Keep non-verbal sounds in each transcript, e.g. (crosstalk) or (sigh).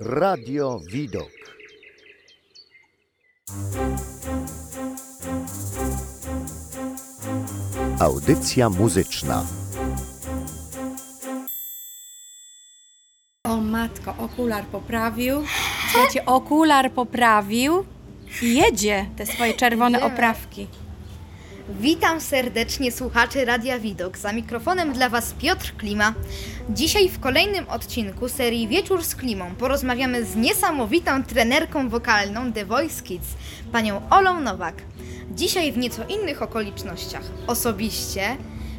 Radio Widok. Audycja muzyczna. O matko, okular poprawił. Słuchajcie, okular poprawił i jedzie te swoje czerwone Jedziemy. oprawki. Witam serdecznie słuchaczy Radia Widok. Za mikrofonem dla Was Piotr Klima. Dzisiaj w kolejnym odcinku serii Wieczór z Klimą porozmawiamy z niesamowitą trenerką wokalną The Voice Kids, panią Olą Nowak. Dzisiaj w nieco innych okolicznościach. Osobiście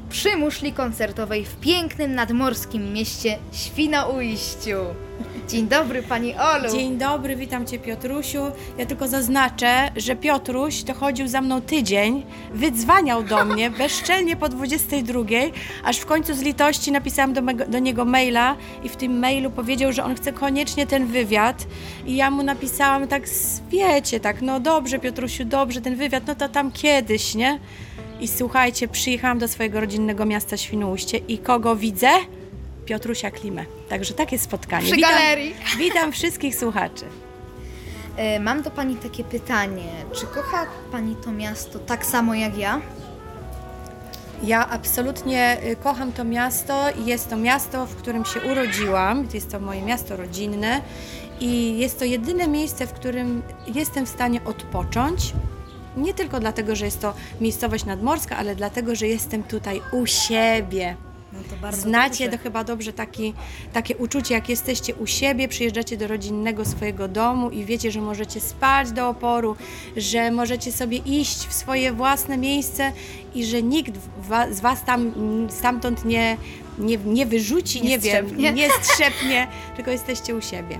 przy muszli koncertowej w pięknym nadmorskim mieście Świnoujściu. Dzień dobry Pani Olu. Dzień dobry, witam Cię Piotrusiu. Ja tylko zaznaczę, że Piotruś to chodził za mną tydzień, wydzwaniał do mnie (laughs) bezczelnie po 22, aż w końcu z litości napisałam do, mego, do niego maila i w tym mailu powiedział, że on chce koniecznie ten wywiad i ja mu napisałam tak, wiecie, tak, no dobrze Piotrusiu, dobrze, ten wywiad, no to tam kiedyś, nie? I słuchajcie, przyjechałam do swojego rodzinnego miasta Świnoujście i kogo widzę? Piotrusia Klimę. Także takie spotkanie. Przy witam, galerii. (laughs) Witam wszystkich słuchaczy. E, Mam do Pani takie pytanie. Czy kocha Pani to miasto tak samo jak ja? Ja absolutnie y, kocham to miasto i jest to miasto, w którym się urodziłam. Jest to moje miasto rodzinne i jest to jedyne miejsce, w którym jestem w stanie odpocząć. Nie tylko dlatego, że jest to miejscowość nadmorska, ale dlatego, że jestem tutaj u siebie. No Znacie dobrze. to chyba dobrze taki, takie uczucie, jak jesteście u siebie, przyjeżdżacie do rodzinnego swojego domu i wiecie, że możecie spać do oporu, że możecie sobie iść w swoje własne miejsce i że nikt z Was tam stamtąd nie, nie, nie wyrzuci, Nie nie, wiem, nie strzepnie, (laughs) tylko jesteście u siebie.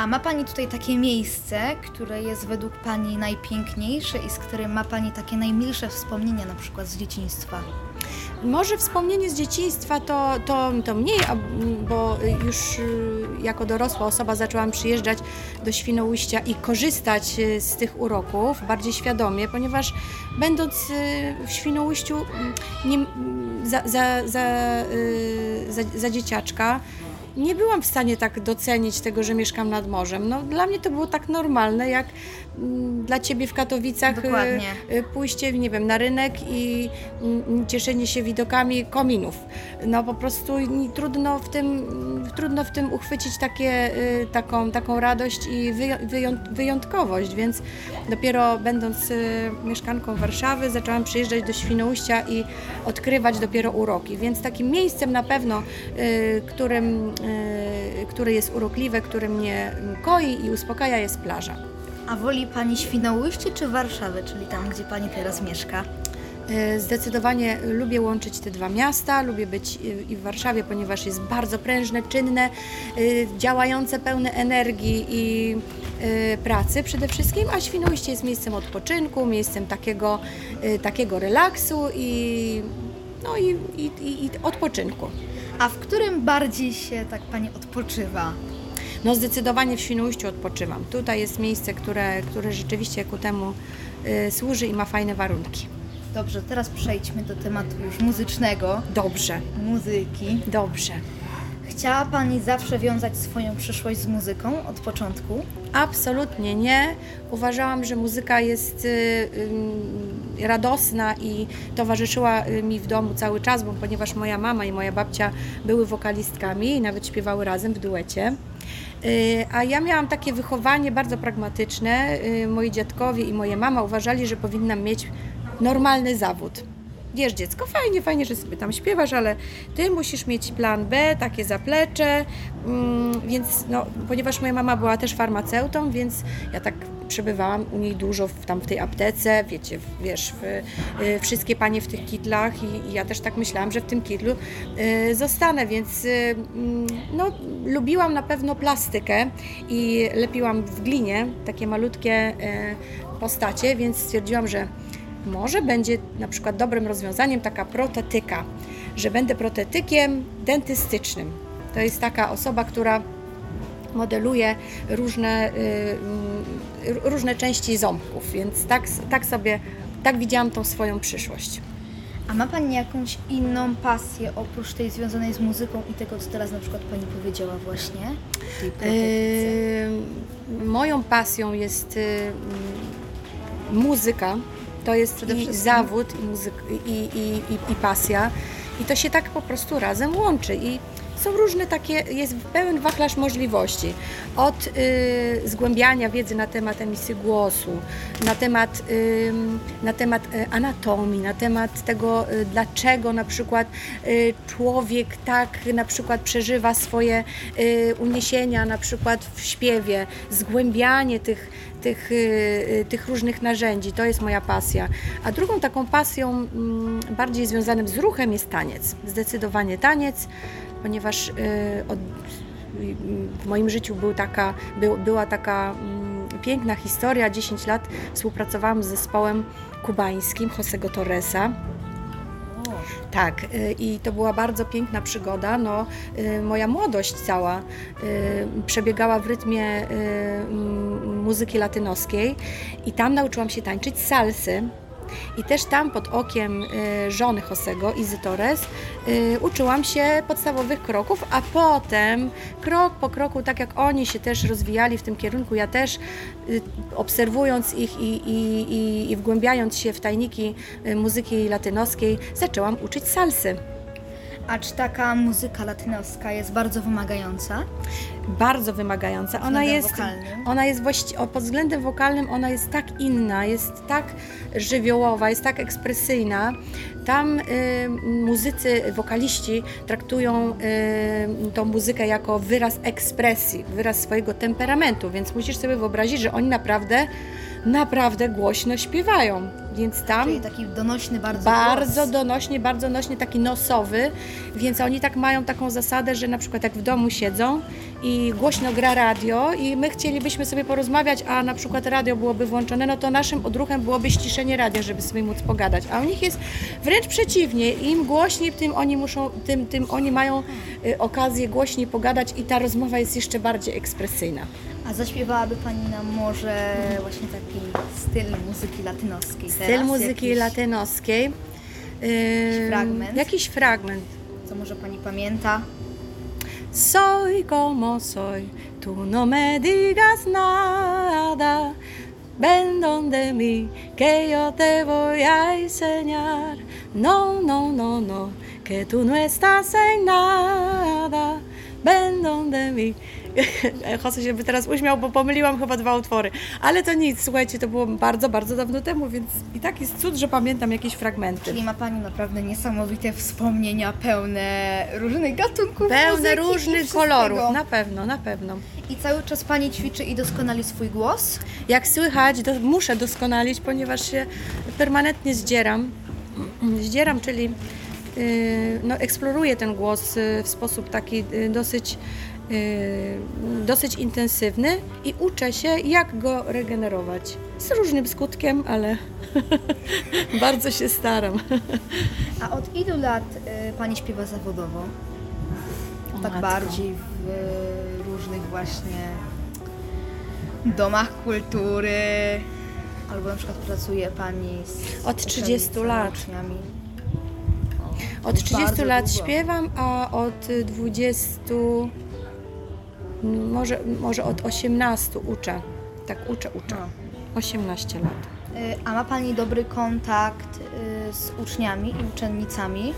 A ma Pani tutaj takie miejsce, które jest według Pani najpiękniejsze i z którym ma Pani takie najmilsze wspomnienia, na przykład z dzieciństwa? Może wspomnienie z dzieciństwa to, to, to mniej, bo już y, jako dorosła osoba zaczęłam przyjeżdżać do Świnoujścia i korzystać y, z tych uroków bardziej świadomie, ponieważ będąc y, w Świnoujściu mm, nie, mm, za, za, za, za, za dzieciaczka nie byłam w stanie tak docenić tego, że mieszkam nad morzem. No, dla mnie to było tak normalne, jak dla Ciebie w Katowicach y, Dokładnie. y, pójście, nie wiem, na rynek i mm, cieszenie się widokami kominów. No po prostu trudno w tym, mm, trudno w tym uchwycić takie, y, taką, taką radość i wyją- wyją- wyjątkowość, więc dopiero będąc mieszkanką Warszawy zaczęłam przyjeżdżać do Świnoujścia i odkrywać dopiero uroki, więc takim miejscem na pewno, którym, które jest urokliwe, które mnie koi i uspokaja jest plaża. A woli Pani Świnoujście czy Warszawę, czyli tam, gdzie Pani teraz mieszka? E, Zdecydowanie lubię łączyć te dwa miasta, lubię być y, i w Warszawie, ponieważ jest bardzo prężne, czynne, y, działające, pełne energii i pracy przede wszystkim, a Świnoujście jest miejscem odpoczynku, miejscem takiego, takiego relaksu i, no i, i, i odpoczynku. A w którym bardziej się tak Pani odpoczywa? No zdecydowanie w Świnoujściu odpoczywam. Tutaj jest miejsce, które, które rzeczywiście ku temu y, służy i ma fajne warunki. Dobrze, teraz przejdźmy do tematu już muzycznego, Dobrze, muzyki. dobrze. Chciała Pani zawsze wiązać swoją przyszłość z muzyką od początku? Absolutnie nie. Uważałam, że muzyka jest y, y, radosna i towarzyszyła y, mi w domu cały czas, bo ponieważ moja mama i moja babcia były wokalistkami i nawet śpiewały razem w duecie. Y, A ja miałam takie wychowanie bardzo pragmatyczne. Y, Moi dziadkowie i moja mama uważali, że powinnam mieć normalny zawód. Wiesz, dziecko, fajnie, fajnie, że sobie tam śpiewasz, ale ty musisz mieć plan B, takie zaplecze, mm, więc no, ponieważ moja mama była też farmaceutą, więc ja tak przebywałam u niej dużo w, tam w tej aptece, wiecie, w- wiesz, w, y, wszystkie panie w tych kitlach i, i ja też tak myślałam, że w tym kitlu y, zostanę, więc y, mm, no, lubiłam na pewno plastykę i lepiłam w glinie takie malutkie y, postacie, więc stwierdziłam, że może będzie na przykład dobrym rozwiązaniem taka protetyka, że będę protetykiem dentystycznym. To jest taka osoba, która modeluje różne, y, y, różne części ząbków, więc tak, tak sobie, tak widziałam tą swoją przyszłość. A ma Pani jakąś inną pasję oprócz tej związanej z muzyką i tego, co teraz na przykład Pani powiedziała właśnie? Yy, moją pasją jest yy, muzyka. To jest Przede i wszystkim. zawód, i, muzyk, i, i, i, i pasja. I to się tak po prostu razem łączy. I są różne takie, jest pełen wachlarz możliwości. Od y, zgłębiania wiedzy na temat emisji głosu, na temat, ym, na temat y, anatomii, na temat tego, y, dlaczego na przykład y, człowiek tak na przykład przeżywa swoje y, uniesienia na przykład w śpiewie, zgłębianie tych, tych, y, y, tych różnych narzędzi, to jest moja pasja. A drugą taką pasją mm, bardziej związanym z ruchem jest taniec. Zdecydowanie taniec, ponieważ y, od, w moim życiu był taka, był, była taka mm, piękna historia. 10 lat współpracowałam z zespołem kubańskim Josego Torresa. Tak, y, i to była bardzo piękna przygoda. No, y, moja młodość cała przebiegała w rytmie muzyki latynoskiej i tam nauczyłam się tańczyć salsy. I też tam pod okiem y, żony Josego, Izy Torres, y, uczyłam się podstawowych kroków, a potem krok po kroku, tak jak oni się też rozwijali w tym kierunku, ja też y, obserwując ich i, i, i, i wgłębiając się w tajniki muzyki latynoskiej, zaczęłam uczyć salsy. A czy taka muzyka latynoska jest bardzo wymagająca? Bardzo wymagająca. Ona jest, wokalnym? ona jest właści- o, pod względem wokalnym ona jest tak inna, jest tak żywiołowa, jest tak ekspresyjna. Tam y, muzycy, wokaliści traktują y, tą muzykę jako wyraz ekspresji, wyraz swojego temperamentu, więc musisz sobie wyobrazić, że oni naprawdę, naprawdę głośno śpiewają. Więc tam Czyli taki donośny bardzo bardzo głos. donośnie, bardzo nośnie, taki nosowy, więc oni tak mają taką zasadę, że na przykład jak w domu siedzą i głośno gra radio i my chcielibyśmy sobie porozmawiać, a na przykład radio byłoby włączone, no to naszym odruchem byłoby ściszenie radia, żeby sobie móc pogadać. A u nich jest wręcz przeciwnie, im głośniej, tym oni muszą, tym, tym oni mają y, okazję głośniej pogadać i ta rozmowa jest jeszcze bardziej ekspresyjna. A zaśpiewałaby Pani nam może właśnie taki styl muzyki latynoskiej Styl teraz? muzyki Jakiś, latynoskiej. y, fragment? Jakiś fragment. Co może Pani pamięta? Soy como soy, tú no me digas nada. Ven donde mí, que yo te voy a enseñar. No, no, no, no, que tú no estás en nada. Ven donde mí. (laughs) Jose się by teraz uśmiał, bo pomyliłam chyba dwa utwory. Ale to nic, słuchajcie, to było bardzo, bardzo dawno temu, więc i tak jest cud, że pamiętam jakieś fragmenty. Czyli ma Pani naprawdę niesamowite wspomnienia pełne różnych gatunków Pełne różnych kolorów, na pewno, na pewno. I cały czas Pani ćwiczy i doskonali swój głos? Jak słychać, do, muszę doskonalić, ponieważ się permanentnie zdzieram. Zdzieram, czyli yy, no, eksploruję ten głos yy, w sposób taki yy, dosyć, dosyć intensywny i uczę się, jak go regenerować. Z różnym skutkiem, ale (laughs) bardzo się staram. A od ilu lat y, Pani śpiewa zawodowo? Tak matko. bardziej w y, różnych właśnie domach kultury, albo na przykład pracuje Pani z Od 30 uczennicami, lat. uczniami. Od 30 Bardzo lat długo. śpiewam, a od 20, m, może, może od 18 uczę. Tak, uczę, uczę. No. 18 lat. Y, A ma Pani dobry kontakt y, z uczniami i uczennicami?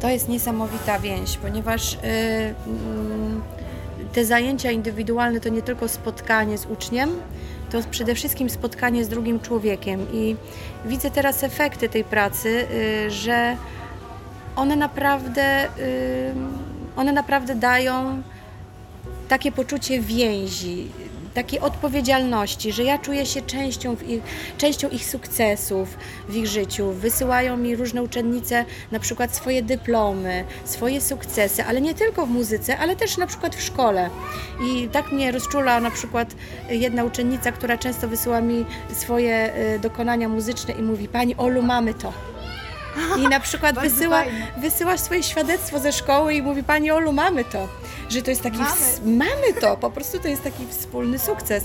To jest niesamowita więź, ponieważ y, mm, te zajęcia indywidualne to nie tylko spotkanie z uczniem, to przede wszystkim spotkanie z drugim człowiekiem. I widzę teraz efekty tej pracy, że one naprawdę, one naprawdę dają takie poczucie więzi, takiej odpowiedzialności, że ja czuję się częścią, ich, częścią ich sukcesów w ich życiu. Wysyłają mi różne uczennice na przykład swoje dyplomy, swoje sukcesy, ale nie tylko w muzyce, ale też na przykład w szkole. I tak mnie rozczula na przykład jedna uczennica, która często wysyła mi swoje y, dokonania muzyczne i mówi, Pani Olu, mamy to. I na przykład wysyła, wysyła swoje świadectwo ze szkoły i mówi Pani Olu, mamy to. że to jest taki... Mamy. ws- mamy to, po prostu to jest taki wspólny sukces.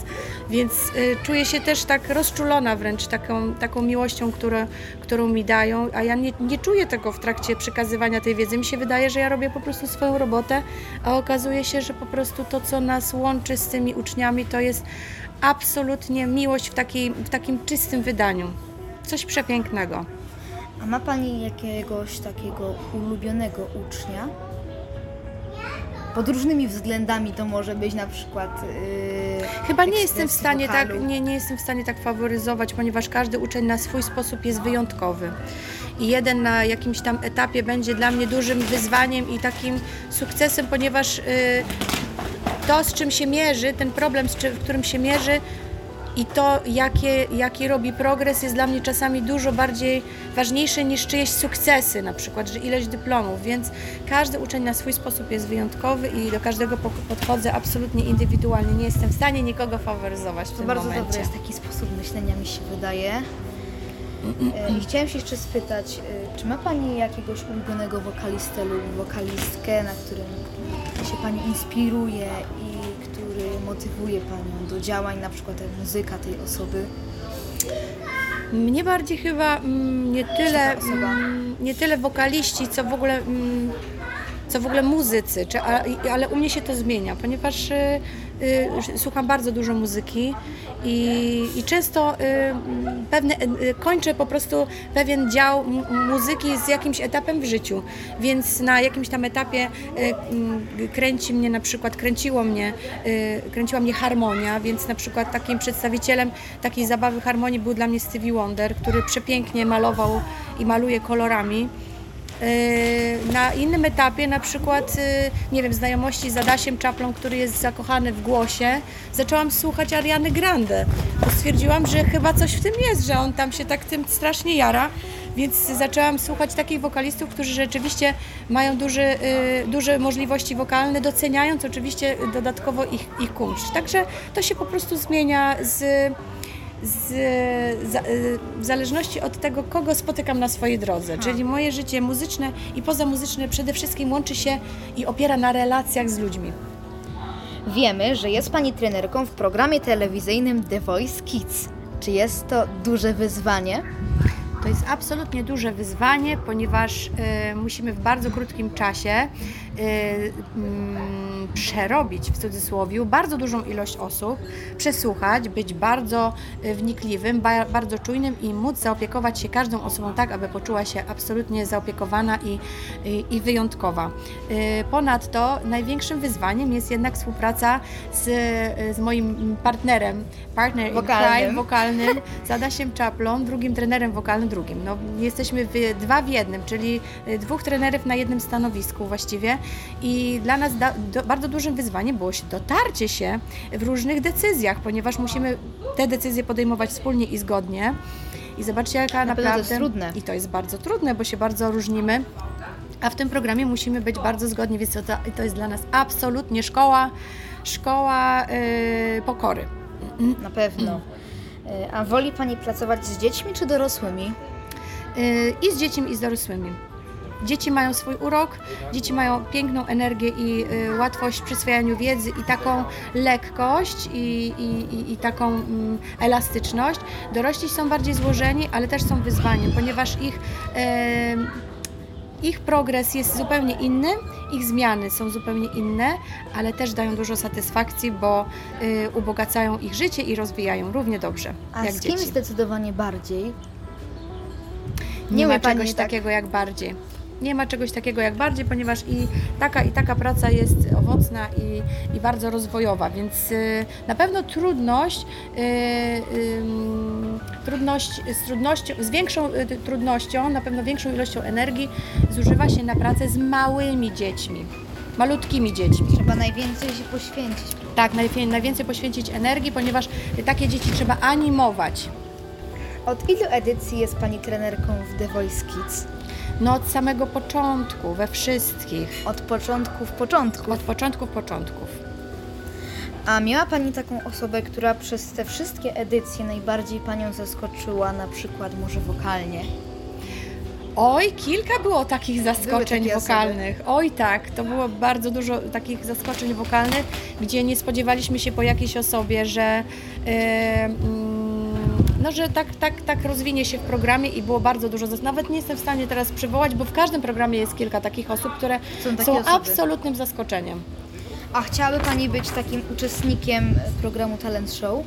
Więc y, czuję się też tak rozczulona wręcz taką, taką miłością, które, którą mi dają, a ja nie, nie czuję tego w trakcie przekazywania tej wiedzy. Mi się wydaje, że ja robię po prostu swoją robotę, a okazuje się, że po prostu to, co nas łączy z tymi uczniami, to jest absolutnie miłość w, takiej, w takim czystym wydaniu. Coś przepięknego. A ma Pani jakiegoś takiego ulubionego ucznia? Pod różnymi względami to może być na przykład. Yy, Chyba nie jestem w stanie tak, nie, nie jestem w stanie tak faworyzować, ponieważ każdy uczeń na swój sposób jest wyjątkowy. I jeden na jakimś tam etapie będzie dla mnie dużym wyzwaniem i takim sukcesem, ponieważ y, to, z czym się mierzy, ten problem, z czym, w którym się mierzy i to, jakie, jaki robi progres, jest dla mnie czasami dużo bardziej ważniejsze niż czyjeś sukcesy, na przykład, że ileś dyplomów, więc każdy uczeń na swój sposób jest wyjątkowy i do każdego po- podchodzę absolutnie indywidualnie. Nie jestem w stanie nikogo faworyzować w To tym bardzo momencie. dobry jest taki sposób myślenia, mi się wydaje. E, I chciałem się jeszcze spytać, e, czy ma Pani jakiegoś ulubionego wokalistę lub wokalistkę, na którym się Pani inspiruje i motywuje Panią do działań, na przykład muzyka tej osoby? Mnie bardziej chyba mm, nie tyle, osoba? mm, nie tyle wokaliści, co w ogóle, mm, co w ogóle muzycy, czy, a, ale u mnie się to zmienia, ponieważ y, słucham bardzo dużo muzyki i, i często y, mm, pewne, y, kończę po prostu pewien dział muzyki z jakimś etapem w życiu, więc na jakimś tam etapie y, mm, kręci mnie na przykład, kręciło mnie, y, kręciła mnie harmonia, więc na przykład takim przedstawicielem takiej zabawy harmonii był dla mnie Stevie Wonder, który przepięknie malował i maluje kolorami. Yy, Na innym etapie, na przykład, yy, nie wiem, znajomości z Adasiem Czaplą, który jest zakochany w głosie, zaczęłam słuchać Ariany Grande. Stwierdziłam, że chyba coś w tym jest, że on tam się tak tym strasznie jara, więc zaczęłam słuchać takich wokalistów, którzy rzeczywiście mają duży, yy, duże możliwości wokalne, doceniając oczywiście dodatkowo ich, ich kunszt. Także to się po prostu zmienia z z, y, w zależności od tego, kogo spotykam na swojej drodze. Czyli moje życie muzyczne i pozamuzyczne przede wszystkim łączy się i opiera na relacjach z ludźmi. Wiemy, że jest Pani trenerką w programie telewizyjnym The Voice Kids. Czy jest to duże wyzwanie? To jest absolutnie duże wyzwanie, ponieważ y, musimy w bardzo krótkim czasie y, mm, przerobić w cudzysłowie bardzo dużą ilość osób, przesłuchać, być bardzo y, wnikliwym, ba, bardzo czujnym i móc zaopiekować się każdą osobą tak, aby poczuła się absolutnie zaopiekowana i, i, i wyjątkowa. Y, Ponadto największym wyzwaniem jest jednak współpraca z, z moim partnerem, partner in Wokalnym. crime, wokalnym, z Adasiem Czaplą, drugim trenerem wokalnym, drugim. No, jesteśmy w, dwa w jednym, czyli y, dwóch trenerów na jednym stanowisku właściwie i dla nas da, do, bardzo dużym wyzwaniem było się dotarcie się w różnych decyzjach, ponieważ musimy te decyzje podejmować wspólnie i zgodnie. I zobaczcie, jaka Na pewno to naprawdę... jest trudne. I to jest bardzo trudne, bo się bardzo różnimy. A w tym programie musimy być bardzo zgodni, więc to, to jest dla nas absolutnie szkoła, szkoła yy, pokory. Na pewno. E, A woli Pani pracować z dziećmi czy dorosłymi? Yy, I z dziećmi, i z dorosłymi. Dzieci mają swój urok, dzieci mają piękną energię i y, łatwość w przyswajaniu wiedzy i taką lekkość i, i, i, taką mm, elastyczność. Dorośli są bardziej złożeni, ale też są wyzwaniem, ponieważ ich, ich progres jest zupełnie inny, ich zmiany są zupełnie inne, ale też dają dużo satysfakcji, bo y, ubogacają ich życie i rozwijają równie dobrze A jak z kim dzieci. zdecydowanie bardziej? Nie, Nie ma czegoś tak- takiego jak bardziej. Nie ma czegoś takiego jak bardziej, ponieważ i taka i taka praca jest owocna i, i bardzo rozwojowa, więc y, na pewno trudność, y, trudność z, trudnością, z większą y, trudnością, na pewno większą ilością energii zużywa się na pracę z małymi dziećmi, malutkimi dziećmi. Trzeba najwięcej się poświęcić. Tak, najwię- najwięcej poświęcić energii, ponieważ takie dzieci trzeba animować. Od ilu edycji jest Pani trenerką w The Voice Kids? No od samego początku, we wszystkich. Od początków początku. Od początków początków. A miała Pani taką osobę, która przez te wszystkie edycje najbardziej Panią zaskoczyła, na przykład może wokalnie? Oj, kilka było takich zaskoczeń takie osoby. wokalnych. Oj tak, to było bardzo dużo takich zaskoczeń wokalnych, gdzie nie spodziewaliśmy się po jakiejś osobie, że, mm, no, że tak, tak, tak rozwinie się w programie i było bardzo dużo. Nawet nie jestem w stanie teraz przywołać, bo w każdym programie jest kilka takich osób, które Są są osoby. absolutnym zaskoczeniem. A chciałaby Pani być takim uczestnikiem programu Talent Show?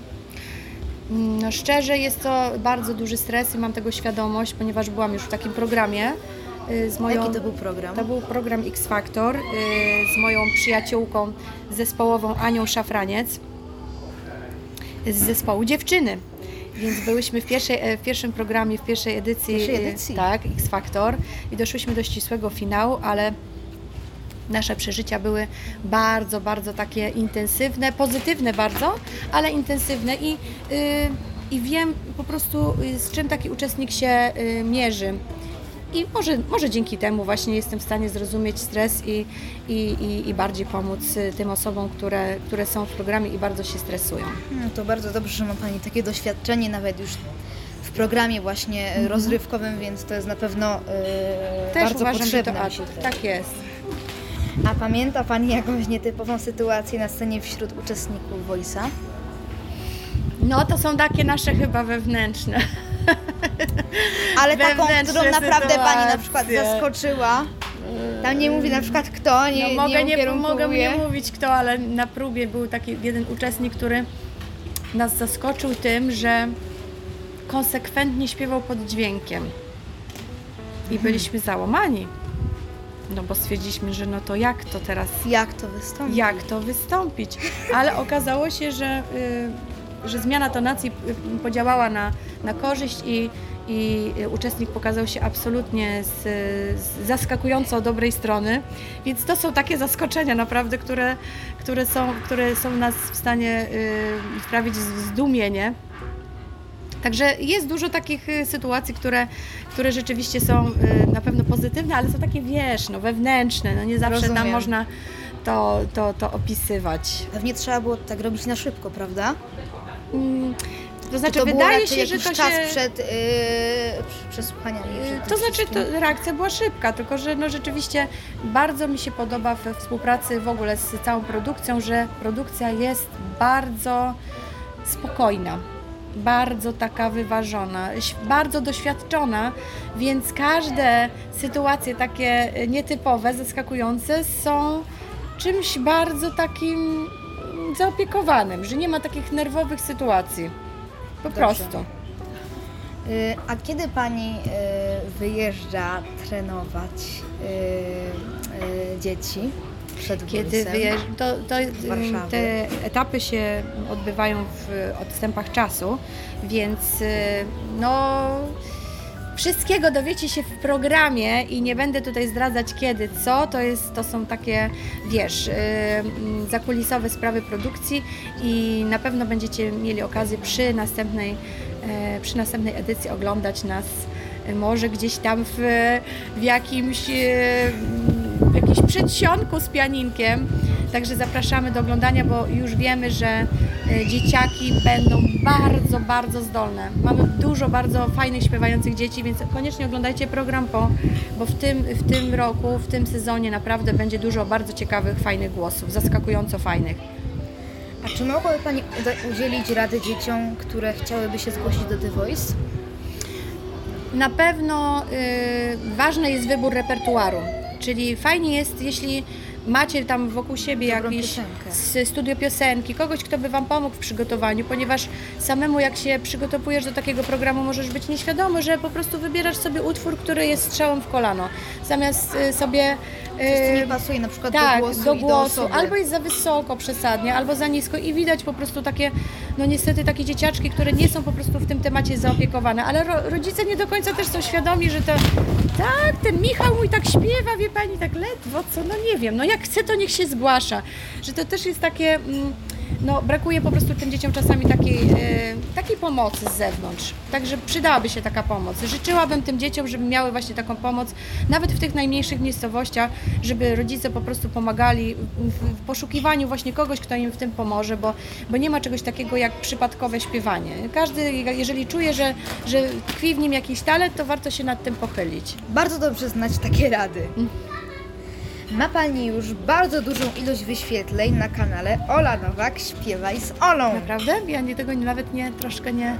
Mm, No szczerze jest to bardzo duży stres i mam tego świadomość, ponieważ byłam już w takim programie y, z moją... Jaki to był program? To był program X Factor y, z moją przyjaciółką zespołową Anią Szafraniec z zespołu Dziewczyny. Więc byłyśmy w, pierwszej, e, w pierwszym programie, w pierwszej edycji, Pierwszej e, edycji. tak, X Factor i doszłyśmy do ścisłego finału, ale nasze przeżycia były bardzo, bardzo takie intensywne, pozytywne bardzo, ale intensywne i, y, i wiem po prostu y, z czym taki uczestnik się y, mierzy. I może, może dzięki temu właśnie jestem w stanie zrozumieć stres i, i, i, i bardziej pomóc y, tym osobom, które, które są w programie i bardzo się stresują. No to bardzo dobrze, że ma Pani takie doświadczenie, nawet już w programie właśnie e, rozrywkowym, więc to jest na pewno e, Też bardzo uważam, to potrzebne. tak jest. A pamięta Pani jakąś nietypową sytuację na scenie wśród uczestników Voice'a? No to są takie nasze chyba wewnętrzne. (laughs) (laughs) Ale taką, Wewnętrzne którą naprawdę Pani na przykład sytuacje. zaskoczyła. Tam nie mówi na przykład kto, nie, no, mogę, nie, nie, mogę nie mówić kto, ale na próbie był taki jeden uczestnik, który nas zaskoczył tym, że konsekwentnie śpiewał pod dźwiękiem. I Mhm. byliśmy załamani. No bo stwierdziliśmy, że no to jak to teraz Jak to wystąpi? jak to wystąpić. Ale okazało się, że, y, że zmiana tonacji y, podziałała na, na korzyść i, i uczestnik pokazał się absolutnie z, z zaskakująco dobrej strony. Więc to są takie zaskoczenia naprawdę, które, które, są, które są nas w stanie y, wprawić w zdumienie. Także jest dużo takich y, sytuacji, które, które rzeczywiście są y, na pewno pozytywne, ale są takie, wiesz, no, wewnętrzne. No, nie zawsze nam Rozumiem. można to, to, to opisywać. Pewnie trzeba było tak robić na szybko, prawda? Mm, To Czy znaczy, to wydaje się, że to czas się... przed yy, przesłuchaniami? przed To znaczy, to reakcja była szybka, tylko że no rzeczywiście bardzo mi się podoba we współpracy w ogóle z całą produkcją, że produkcja jest bardzo spokojna, bardzo taka wyważona, bardzo doświadczona, więc każde sytuacje takie nietypowe, zaskakujące są czymś bardzo takim zaopiekowanym, że nie ma takich nerwowych sytuacji. Po Dobrze. prostu. Y, A kiedy Pani y, wyjeżdża trenować y, y, dzieci przed Kiedy Voice'em? wyjeżdż... to, to Warszawy. te etapy się odbywają w odstępach czasu, więc y, no wszystkiego dowiecie się w programie i nie będę tutaj zdradzać kiedy, co, to jest, to są takie, wiesz, y, mm, zakulisowe sprawy produkcji i na pewno będziecie mieli okazję przy następnej, e, przy następnej edycji oglądać nas e, może gdzieś tam w, w jakimś e, w jakimś przedsionku z pianinkiem. Także zapraszamy do oglądania, bo już wiemy, że e, dzieciaki będą bardzo, bardzo zdolne. Mamy dużo bardzo fajnych, śpiewających dzieci, więc koniecznie oglądajcie program, bo, bo w, tym, w tym roku, w tym sezonie naprawdę będzie dużo bardzo ciekawych, fajnych głosów, zaskakująco fajnych. A czy mogłaby Pani udzielić rady dzieciom, które chciałyby się zgłosić do The Voice? Na pewno y, ważny jest wybór repertuaru, czyli fajnie jest, jeśli macie tam wokół siebie Dobrą jakiś piosenkę. s- studio piosenki, kogoś, kto by Wam pomógł w przygotowaniu, ponieważ samemu jak się przygotowujesz do takiego programu, możesz być nieświadomy, że po prostu wybierasz sobie utwór, który jest strzałem w kolano, zamiast y, sobie... Coś, co y, nie pasuje na przykład tak, do głosu i do osoby. albo jest za wysoko przesadnie, albo za nisko i widać po prostu takie, no niestety takie dzieciaczki, które nie są po prostu w tym temacie zaopiekowane, ale ro, rodzice nie do końca też są świadomi, że to tak, ten Michał mój tak śpiewa, wie pani, tak ledwo, co, no nie wiem, no jak chce, to niech się zgłasza, że to też jest takie... Mm, no, brakuje po prostu tym dzieciom czasami takiej, e, takiej pomocy z zewnątrz. Także przydałaby się taka pomoc. Życzyłabym tym dzieciom, żeby miały właśnie taką pomoc, nawet w tych najmniejszych miejscowościach, żeby rodzice po prostu pomagali w, w poszukiwaniu właśnie kogoś, kto im w tym pomoże, bo, bo nie ma czegoś takiego jak przypadkowe śpiewanie. Każdy, jeżeli czuje, że, że tkwi w nim jakiś talent, to warto się nad tym pochylić. Bardzo dobrze znać takie rady. Ma Pani już bardzo dużą ilość wyświetleń na kanale Ola Nowak Śpiewaj z Olą. Naprawdę? Ja nie, tego nawet nie, troszkę nie...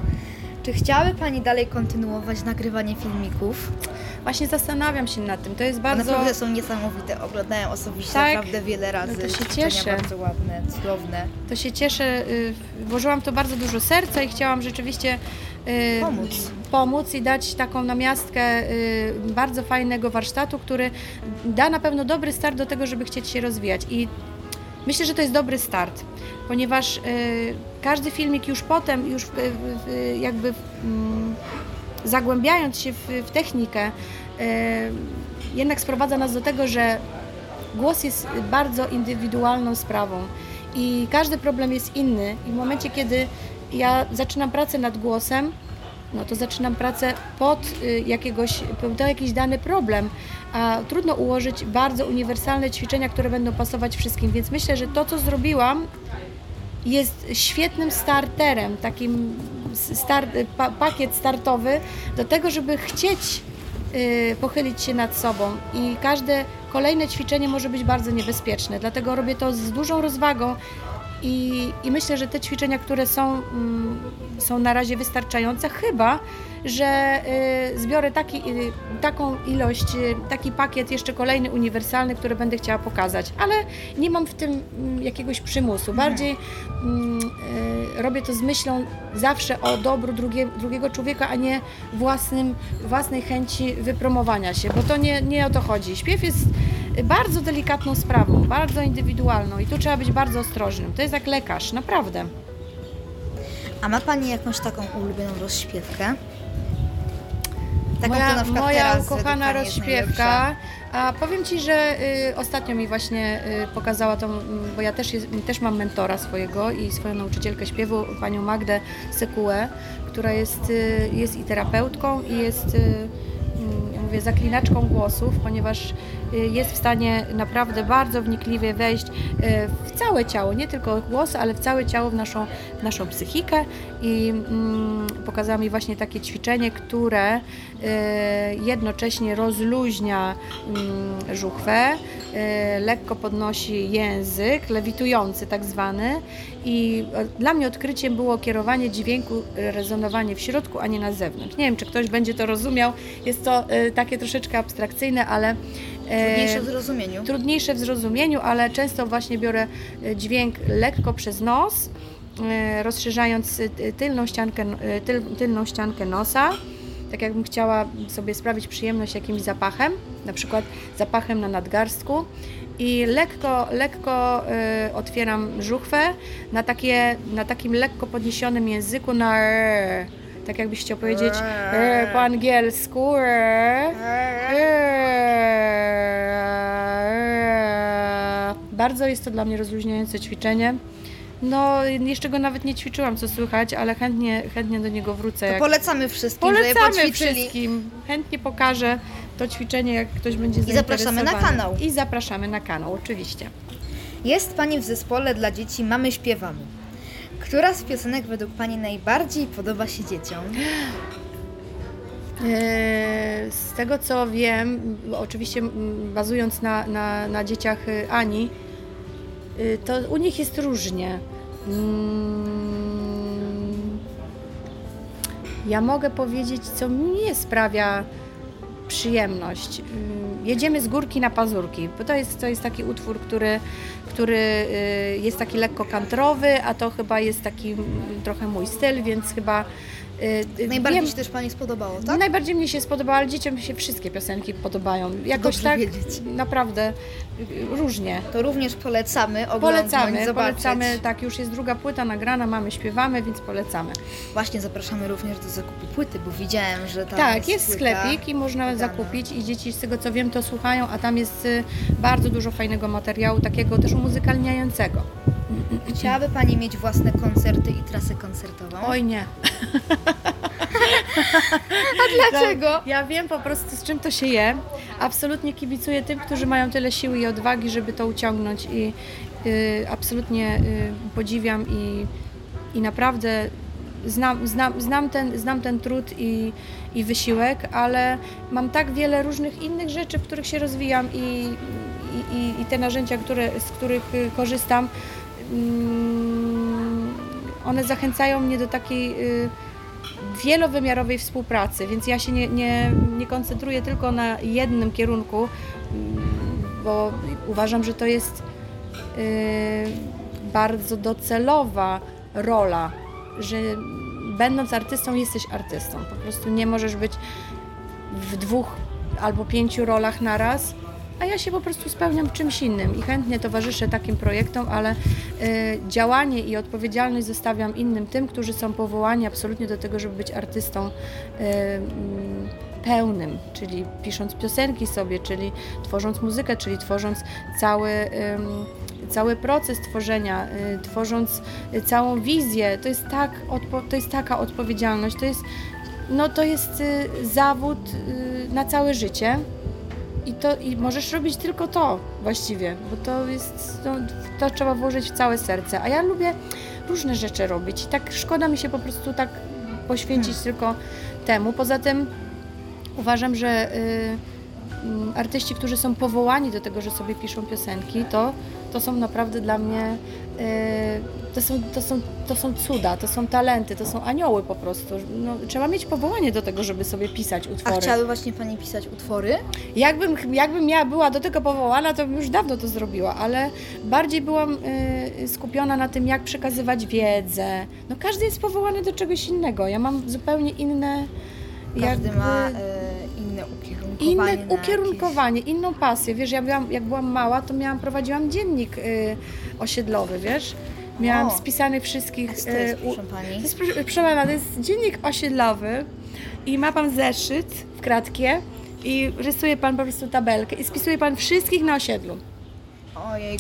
Czy chciałaby Pani dalej kontynuować nagrywanie filmików? Właśnie zastanawiam się nad tym. To jest One bardzo... naprawdę są niesamowite, oglądałem osobiście Tak? naprawdę wiele razy. No to się Ćwiczenia cieszę. bardzo ładne, cudowne. To się cieszę, y, włożyłam to bardzo dużo serca i chciałam rzeczywiście y, Pomóc. pomóc i dać taką namiastkę y, bardzo fajnego warsztatu, który da na pewno dobry start do tego, żeby chcieć się rozwijać. I myślę, że to jest dobry start, ponieważ y, każdy filmik już potem, już jakby mm, zagłębiając się w, w technikę, y, jednak sprowadza nas do tego, że głos jest bardzo indywidualną sprawą i każdy problem jest inny i w momencie, kiedy ja zaczynam pracę nad głosem, no to zaczynam pracę pod y, jakiegoś, pod jakiś dany problem, a trudno ułożyć bardzo uniwersalne ćwiczenia, które będą pasować wszystkim, więc myślę, że to, co zrobiłam, jest świetnym starterem, takim start, pa, pakiet startowy do tego, żeby chcieć y, pochylić się nad sobą. I każde kolejne ćwiczenie może być bardzo niebezpieczne, dlatego robię to z dużą rozwagą i, i myślę, że te ćwiczenia, które są, mm, są na razie wystarczające, chyba, że y, zbiorę taki, y, taką ilość, y, taki pakiet jeszcze kolejny uniwersalny, który będę chciała pokazać, ale nie mam w tym mm, jakiegoś przymusu. Bardziej mm, robię to z myślą zawsze o dobru drugie, drugiego człowieka, a nie własnym, własnej chęci wypromowania się, bo to nie, nie o to chodzi. Śpiew jest bardzo delikatną sprawą, bardzo indywidualną i tu trzeba być bardzo ostrożnym. To jest jak lekarz, naprawdę. A ma Pani jakąś taką ulubioną rozśpiewkę? Taką, moja moja jest rozśpiewka. A powiem Ci, że y, ostatnio mi właśnie y, pokazała to, mm, bo ja też, jest, też mam mentora swojego i swoją nauczycielkę śpiewu, panią Magdę Sekułę, która jest, y, jest i terapeutką i jest y, mówię, zaklinaczką głosów, ponieważ y, jest w stanie naprawdę bardzo wnikliwie wejść y, w całe ciało, nie tylko głos, ale w całe ciało, w naszą, w naszą psychikę. I mm, pokazała mi właśnie takie ćwiczenie, które jednocześnie rozluźnia mm, żuchwę, y, lekko podnosi język, lewitujący tak zwany i e, dla mnie odkryciem było kierowanie dźwięku, rezonowanie w środku, a nie na zewnątrz. Nie wiem, czy ktoś będzie to rozumiał, jest to takie troszeczkę abstrakcyjne, ale e, Trudniejsze w zrozumieniu. trudniejsze w zrozumieniu, ale często właśnie biorę e, dźwięk lekko przez nos, e, rozszerzając e, tylną ściankę, e, tyl, tylną ściankę nosa. Tak jakbym chciała sobie sprawić przyjemność jakimś zapachem, na przykład zapachem na nadgarstku. I lekko, lekko e, otwieram żuchwę na, takie, na takim lekko podniesionym języku na r. Tak jakbyś chciał powiedzieć r po angielsku. R. Bardzo jest to dla mnie rozluźniające ćwiczenie. No, jeszcze go nawet nie ćwiczyłam, co słychać, ale chętnie, chętnie do niego wrócę. To polecamy wszystkim, Polecamy wszystkim. Chętnie pokażę to ćwiczenie, jak ktoś będzie I zapraszamy na kanał. I zapraszamy na kanał, oczywiście. Jest Pani w zespole dla dzieci Mamy Śpiewamy. Która z piosenek według Pani najbardziej podoba się dzieciom? Eee, Z tego co wiem, oczywiście mm, bazując na, na, na dzieciach y, Ani, to u nich jest różnie. Mm, Ja mogę powiedzieć, co mnie sprawia przyjemność. Ym, Jedziemy z górki na pazurki, bo to jest, to jest taki utwór, który, który y, jest taki lekko kantrowy, a to chyba jest taki mm, trochę mój styl, więc chyba y, y, Najbardziej wiem- się też Pani spodobało, tak? Najbardziej mnie się spodobało, ale dzieciom się wszystkie piosenki podobają. Jakoś dobrze tak wiedzieć. naprawdę y, różnie. To również polecamy oglądnąć, Polecamy, zobaczyć. polecamy, tak, już jest druga płyta nagrana, mamy, śpiewamy, więc polecamy. Właśnie zapraszamy również do zakupu płyty, bo widziałem, że tam tak, jest płyta sklepik i można wydana. zakupić i dzieci z tego co wiem to słuchają, a tam jest y, bardzo dużo fajnego materiału, takiego też umuzykalniającego. Chciałaby Pani mieć własne koncerty i trasę koncertową? Oj nie. (laughs) Dlaczego? Ja wiem po prostu z czym to się je. Absolutnie kibicuję tym, którzy mają tyle siły i odwagi, żeby to uciągnąć i y, absolutnie y, podziwiam i, i naprawdę znam, znam, znam, ten, znam ten trud i, i wysiłek, ale mam tak wiele różnych innych rzeczy, w których się rozwijam i, i, i, te narzędzia, które, z których y, korzystam, one zachęcają mnie do takiej y, wielowymiarowej współpracy, więc ja się nie, nie, nie koncentruję tylko na jednym kierunku, mm, bo uważam, że to jest y, bardzo docelowa rola, że będąc artystą jesteś artystą. Po prostu nie możesz być w dwóch albo pięciu rolach naraz, a ja się po prostu spełniam czymś innym i chętnie towarzyszę takim projektom, ale y, działanie i odpowiedzialność zostawiam innym, tym, którzy są powołani absolutnie do tego, żeby być artystą y, mm, pełnym, czyli pisząc piosenki sobie, czyli tworząc muzykę, czyli tworząc cały, cały proces tworzenia, y, tworząc całą wizję. To jest, tak, to jest taka odpowiedzialność, to jest, no, to jest zawód na całe życie. I, to, I możesz robić tylko to właściwie, bo to jest, no, to trzeba włożyć w całe serce. A ja lubię różne rzeczy robić i tak szkoda mi się po prostu tak poświęcić tylko temu. Poza tym uważam, że y, mm, artyści, którzy są powołani do tego, że sobie piszą piosenki, to, to są naprawdę dla mnie y, to są, to, są, to są cuda, to są talenty, to są anioły po prostu. No, trzeba mieć powołanie do tego, żeby sobie pisać A utwory. chciałaby właśnie Pani pisać utwory? Jakbym, jakbym ja była do tego powołana, to bym już dawno to zrobiła, ale bardziej byłam y, skupiona na tym, jak przekazywać wiedzę. No każdy jest powołany do czegoś innego. Ja mam zupełnie inne. Każdy jakby- ma inne ukierunkowanie. inne ukierunkowanie, inną pasję. Wiesz, ja byłam, jak byłam mała, to miałam, prowadziłam dziennik y, osiedlowy, wiesz? Miałam O. spisanych wszystkich. Jakieś... Co to jest, y, proszę Pani? to jest, proszę, proszę pana, to jest dziennik osiedlowy i ma pan zeszyt w kratkie i rysuje pan po prostu tabelkę i spisuje pan wszystkich na osiedlu. Ojej,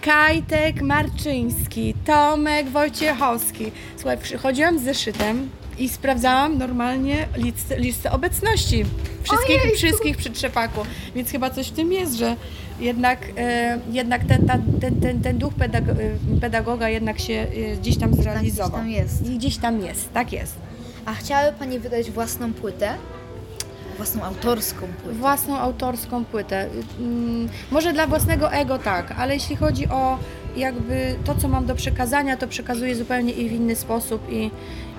Kajtek Marczyński, Tomek Wojciechowski. Słuchaj, przychodziłam z zeszytem i sprawdzałam normalnie listę, listę obecności wszystkich, wszystkich przy trzepaku. Więc chyba coś w tym jest, że jednak, e, jednak ten, ta, ten, ten, ten duch pedago, e, pedagoga jednak się e, gdzieś tam zrealizował. tam jest. I gdzieś tam jest, tak jest. a chciałaby Pani wydać własną płytę? Własną autorską płytę? własną autorską płytę. Mm, Może dla własnego ego tak, ale jeśli chodzi o jakby to, co mam do przekazania, to przekazuję zupełnie i w inny sposób i,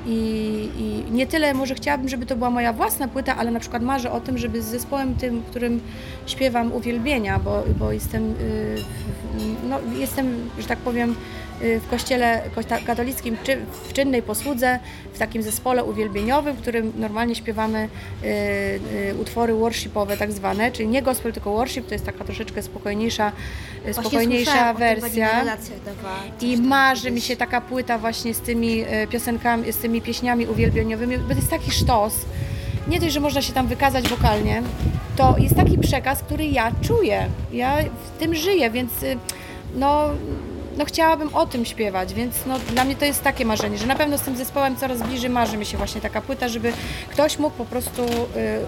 i, i nie tyle może chciałabym, żeby to była moja własna płyta, ale na przykład marzę o tym, żeby z zespołem tym, którym śpiewam uwielbienia, bo, bo jestem, y, no, jestem, że tak powiem, w kościele katolickim w czynnej posłudze, w takim zespole uwielbieniowym, w którym normalnie śpiewamy y, y, utwory worshipowe tak zwane, czyli nie gospel, tylko worship, to jest taka troszeczkę spokojniejsza, y, spokojniejsza wersja. I marzy mi się taka płyta właśnie z tymi piosenkami, z tymi pieśniami uwielbieniowymi, bo to jest taki sztos. Nie dość, że można się tam wykazać wokalnie, to jest taki przekaz, który ja czuję. Ja w tym żyję, więc y, no, no chciałabym o tym śpiewać, więc no, dla mnie to jest takie marzenie, że na pewno z tym zespołem coraz bliżej marzy mi się właśnie taka płyta, żeby ktoś mógł po prostu y,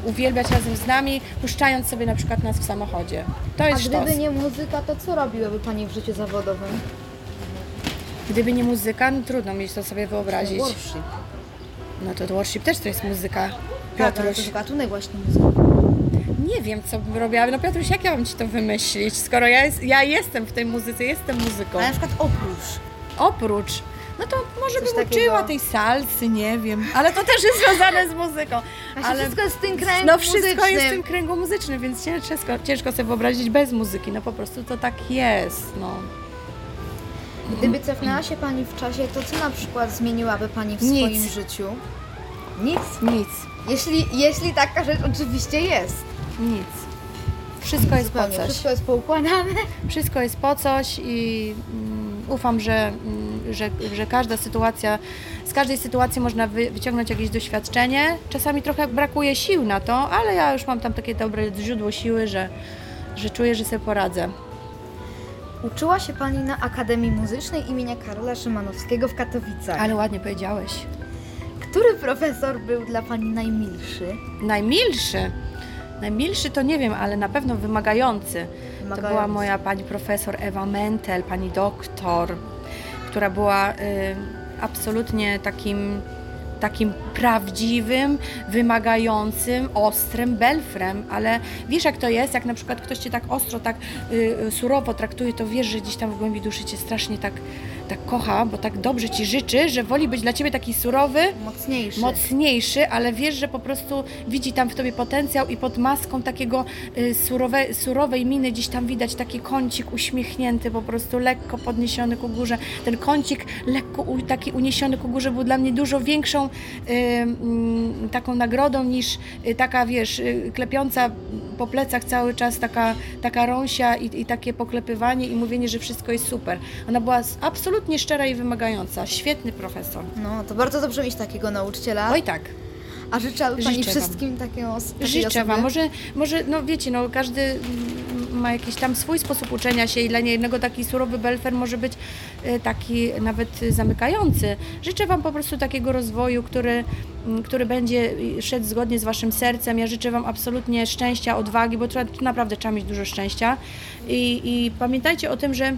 uwielbiać razem z nami, puszczając sobie na przykład nas w samochodzie. To A jest sztos. gdyby nie muzyka, to co robiłaby Pani w życiu zawodowym? Gdyby nie muzyka, no trudno mi to sobie wyobrazić. Worship. No to worship też to jest muzyka. Tak, ale to Piotruś. jest gatunek właśnie muzyki. Nie wiem, co bym robiła. No Piotruś, jak ja mam Ci to wymyślić, skoro ja, jest, ja jestem w tej muzyce, jestem muzyką. Ale na przykład oprócz. Oprócz, no to może Coś bym takiego. uczyła tej salsy, nie wiem. Ale to też jest związane z muzyką. Właśnie Ale wszystko jest w tym kręgu no wszystko muzycznym. jest w tym kręgu muzycznym, więc ciężko, ciężko sobie wyobrazić bez muzyki. No po prostu to tak jest, no. Gdyby cofnęła się Pani w czasie, to co na przykład zmieniłaby Pani w Nic. swoim życiu? Nic. Nic, Jeśli, jeśli taka rzecz oczywiście jest. Nic. Wszystko jest po Zupełnie, coś. Wszystko jest poukładane. Wszystko jest po coś i mm, ufam, że, mm, że, że każda sytuacja, z każdej sytuacji można wy, wyciągnąć jakieś doświadczenie. Czasami trochę brakuje sił na to, ale ja już mam tam takie dobre źródło siły, że, że czuję, że sobie poradzę. Uczyła się Pani na Akademii Muzycznej imienia Karola Szymanowskiego w Katowicach. Ale ładnie powiedziałeś. Który profesor był dla Pani najmilszy? Najmilszy. Najmilszy to nie wiem, ale na pewno wymagający. To Wymagający. była moja pani profesor Ewa Mentel, pani doktor, która była y, absolutnie takim, takim prawdziwym, wymagającym, ostrym belfrem, ale wiesz jak to jest, jak na przykład ktoś cię tak ostro, tak y, y, surowo traktuje, to wiesz, że gdzieś tam w głębi duszy cię strasznie tak, tak kocha, bo tak dobrze ci życzy, że woli być dla ciebie taki surowy, Mocniejszy. mocniejszy, ale wiesz, że po prostu widzi tam w tobie potencjał i pod maską takiego y, surowe, surowej miny gdzieś tam widać taki kącik uśmiechnięty, po prostu lekko podniesiony ku górze. Ten kącik lekko u, taki uniesiony ku górze był dla mnie dużo większą y, mm, taką nagrodą niż y, taka, wiesz, y, klepiąca po plecach cały czas taka, taka rąsia i, i takie poklepywanie i mówienie, że wszystko jest super. Ona była s- absolutnie szczera i wymagająca. Świetny profesor. No, to bardzo dobrze mieć takiego nauczyciela. Oj tak. A życzyłaby Pani Życzę wszystkim takiego Życzę osoby? Wam. Może, może, no wiecie, no każdy ma jakiś tam swój sposób uczenia się i dla niejednego taki surowy belfer może być e, taki nawet zamykający. Życzę Wam po prostu takiego rozwoju, który, który będzie szedł zgodnie z Waszym sercem. Ja życzę Wam absolutnie szczęścia, odwagi, bo tu naprawdę trzeba mieć dużo szczęścia. I, i pamiętajcie o tym, że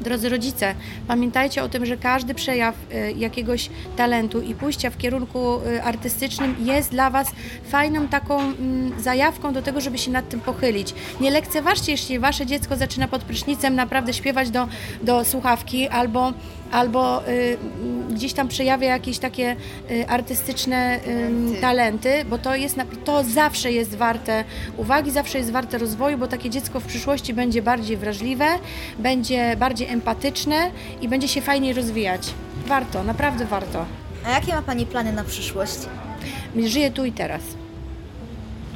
Drodzy rodzice, pamiętajcie o tym, że każdy przejaw y, jakiegoś talentu i pójścia w kierunku y, artystycznym jest dla Was fajną taką mm, zajawką do tego, żeby się nad tym pochylić. Nie lekceważcie, jeśli Wasze dziecko zaczyna pod prysznicem naprawdę śpiewać do, do słuchawki albo, albo y, gdzieś tam przejawia jakieś takie y, artystyczne Talenty. bo to, jest, to zawsze jest warte uwagi, zawsze jest warte rozwoju, bo takie dziecko w przyszłości będzie bardziej wrażliwe, będzie bardziej empatyczne i będzie się fajniej rozwijać. Warto, naprawdę warto. A jakie ma Pani plany na przyszłość? Żyję tu i teraz.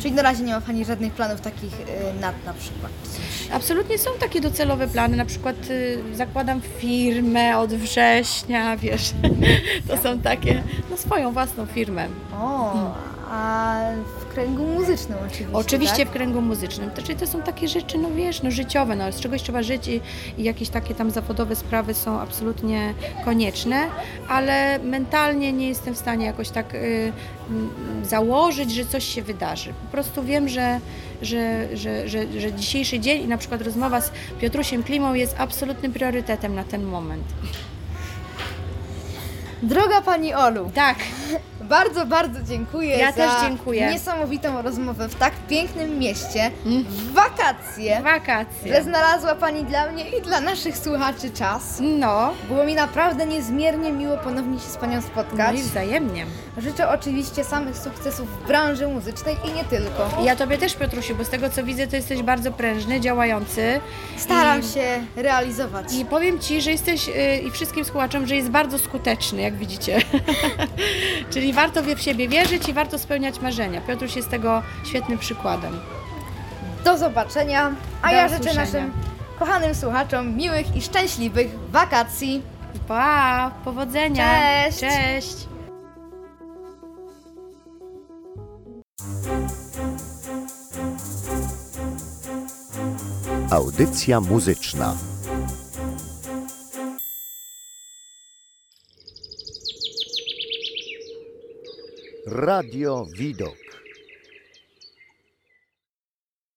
Czyli na razie nie ma Pani żadnych planów takich y, nad na przykład. Absolutnie są takie docelowe plany, na przykład y, zakładam firmę od września, (laughs) wiesz, to są takie, no swoją własną firmę. O, a w kręgu muzycznym oczywiście. Oczywiście tak? w kręgu muzycznym. To, czyli to są takie rzeczy, no wiesz, no życiowe, no, z czegoś trzeba żyć i, i jakieś takie tam zawodowe sprawy są absolutnie konieczne, ale mentalnie nie jestem w stanie jakoś tak y, mm, założyć, że coś się wydarzy. Po prostu wiem, że, że, że, że, że dzisiejszy dzień i na przykład rozmowa z Piotrusiem Klimą jest absolutnym priorytetem na ten moment. Droga Pani Olu, Tak, bardzo, bardzo dziękuję Ja za też dziękuję. niesamowitą rozmowę w tak pięknym mieście, w wakacje, że wakacje. znalazła Pani dla mnie i dla naszych słuchaczy czas. No, Było mi naprawdę niezmiernie miło ponownie się z Panią no spotkać. i wzajemnie. Życzę oczywiście samych sukcesów w branży muzycznej i nie tylko. Ja Tobie też, Piotrusiu, bo z tego co widzę, to jesteś bardzo prężny, działający. Staram się realizować. I powiem Ci, że jesteś y, i wszystkim słuchaczom, że jest bardzo skuteczny, jak widzicie. (laughs) Czyli warto w siebie wierzyć i warto spełniać marzenia. Piotruś jest tego świetnym przykładem. Do zobaczenia, a Do ja życzę usłyszenia. naszym kochanym słuchaczom miłych i szczęśliwych wakacji. Pa! Powodzenia! Cześć. Cześć! Audycja muzyczna. Radio Widok.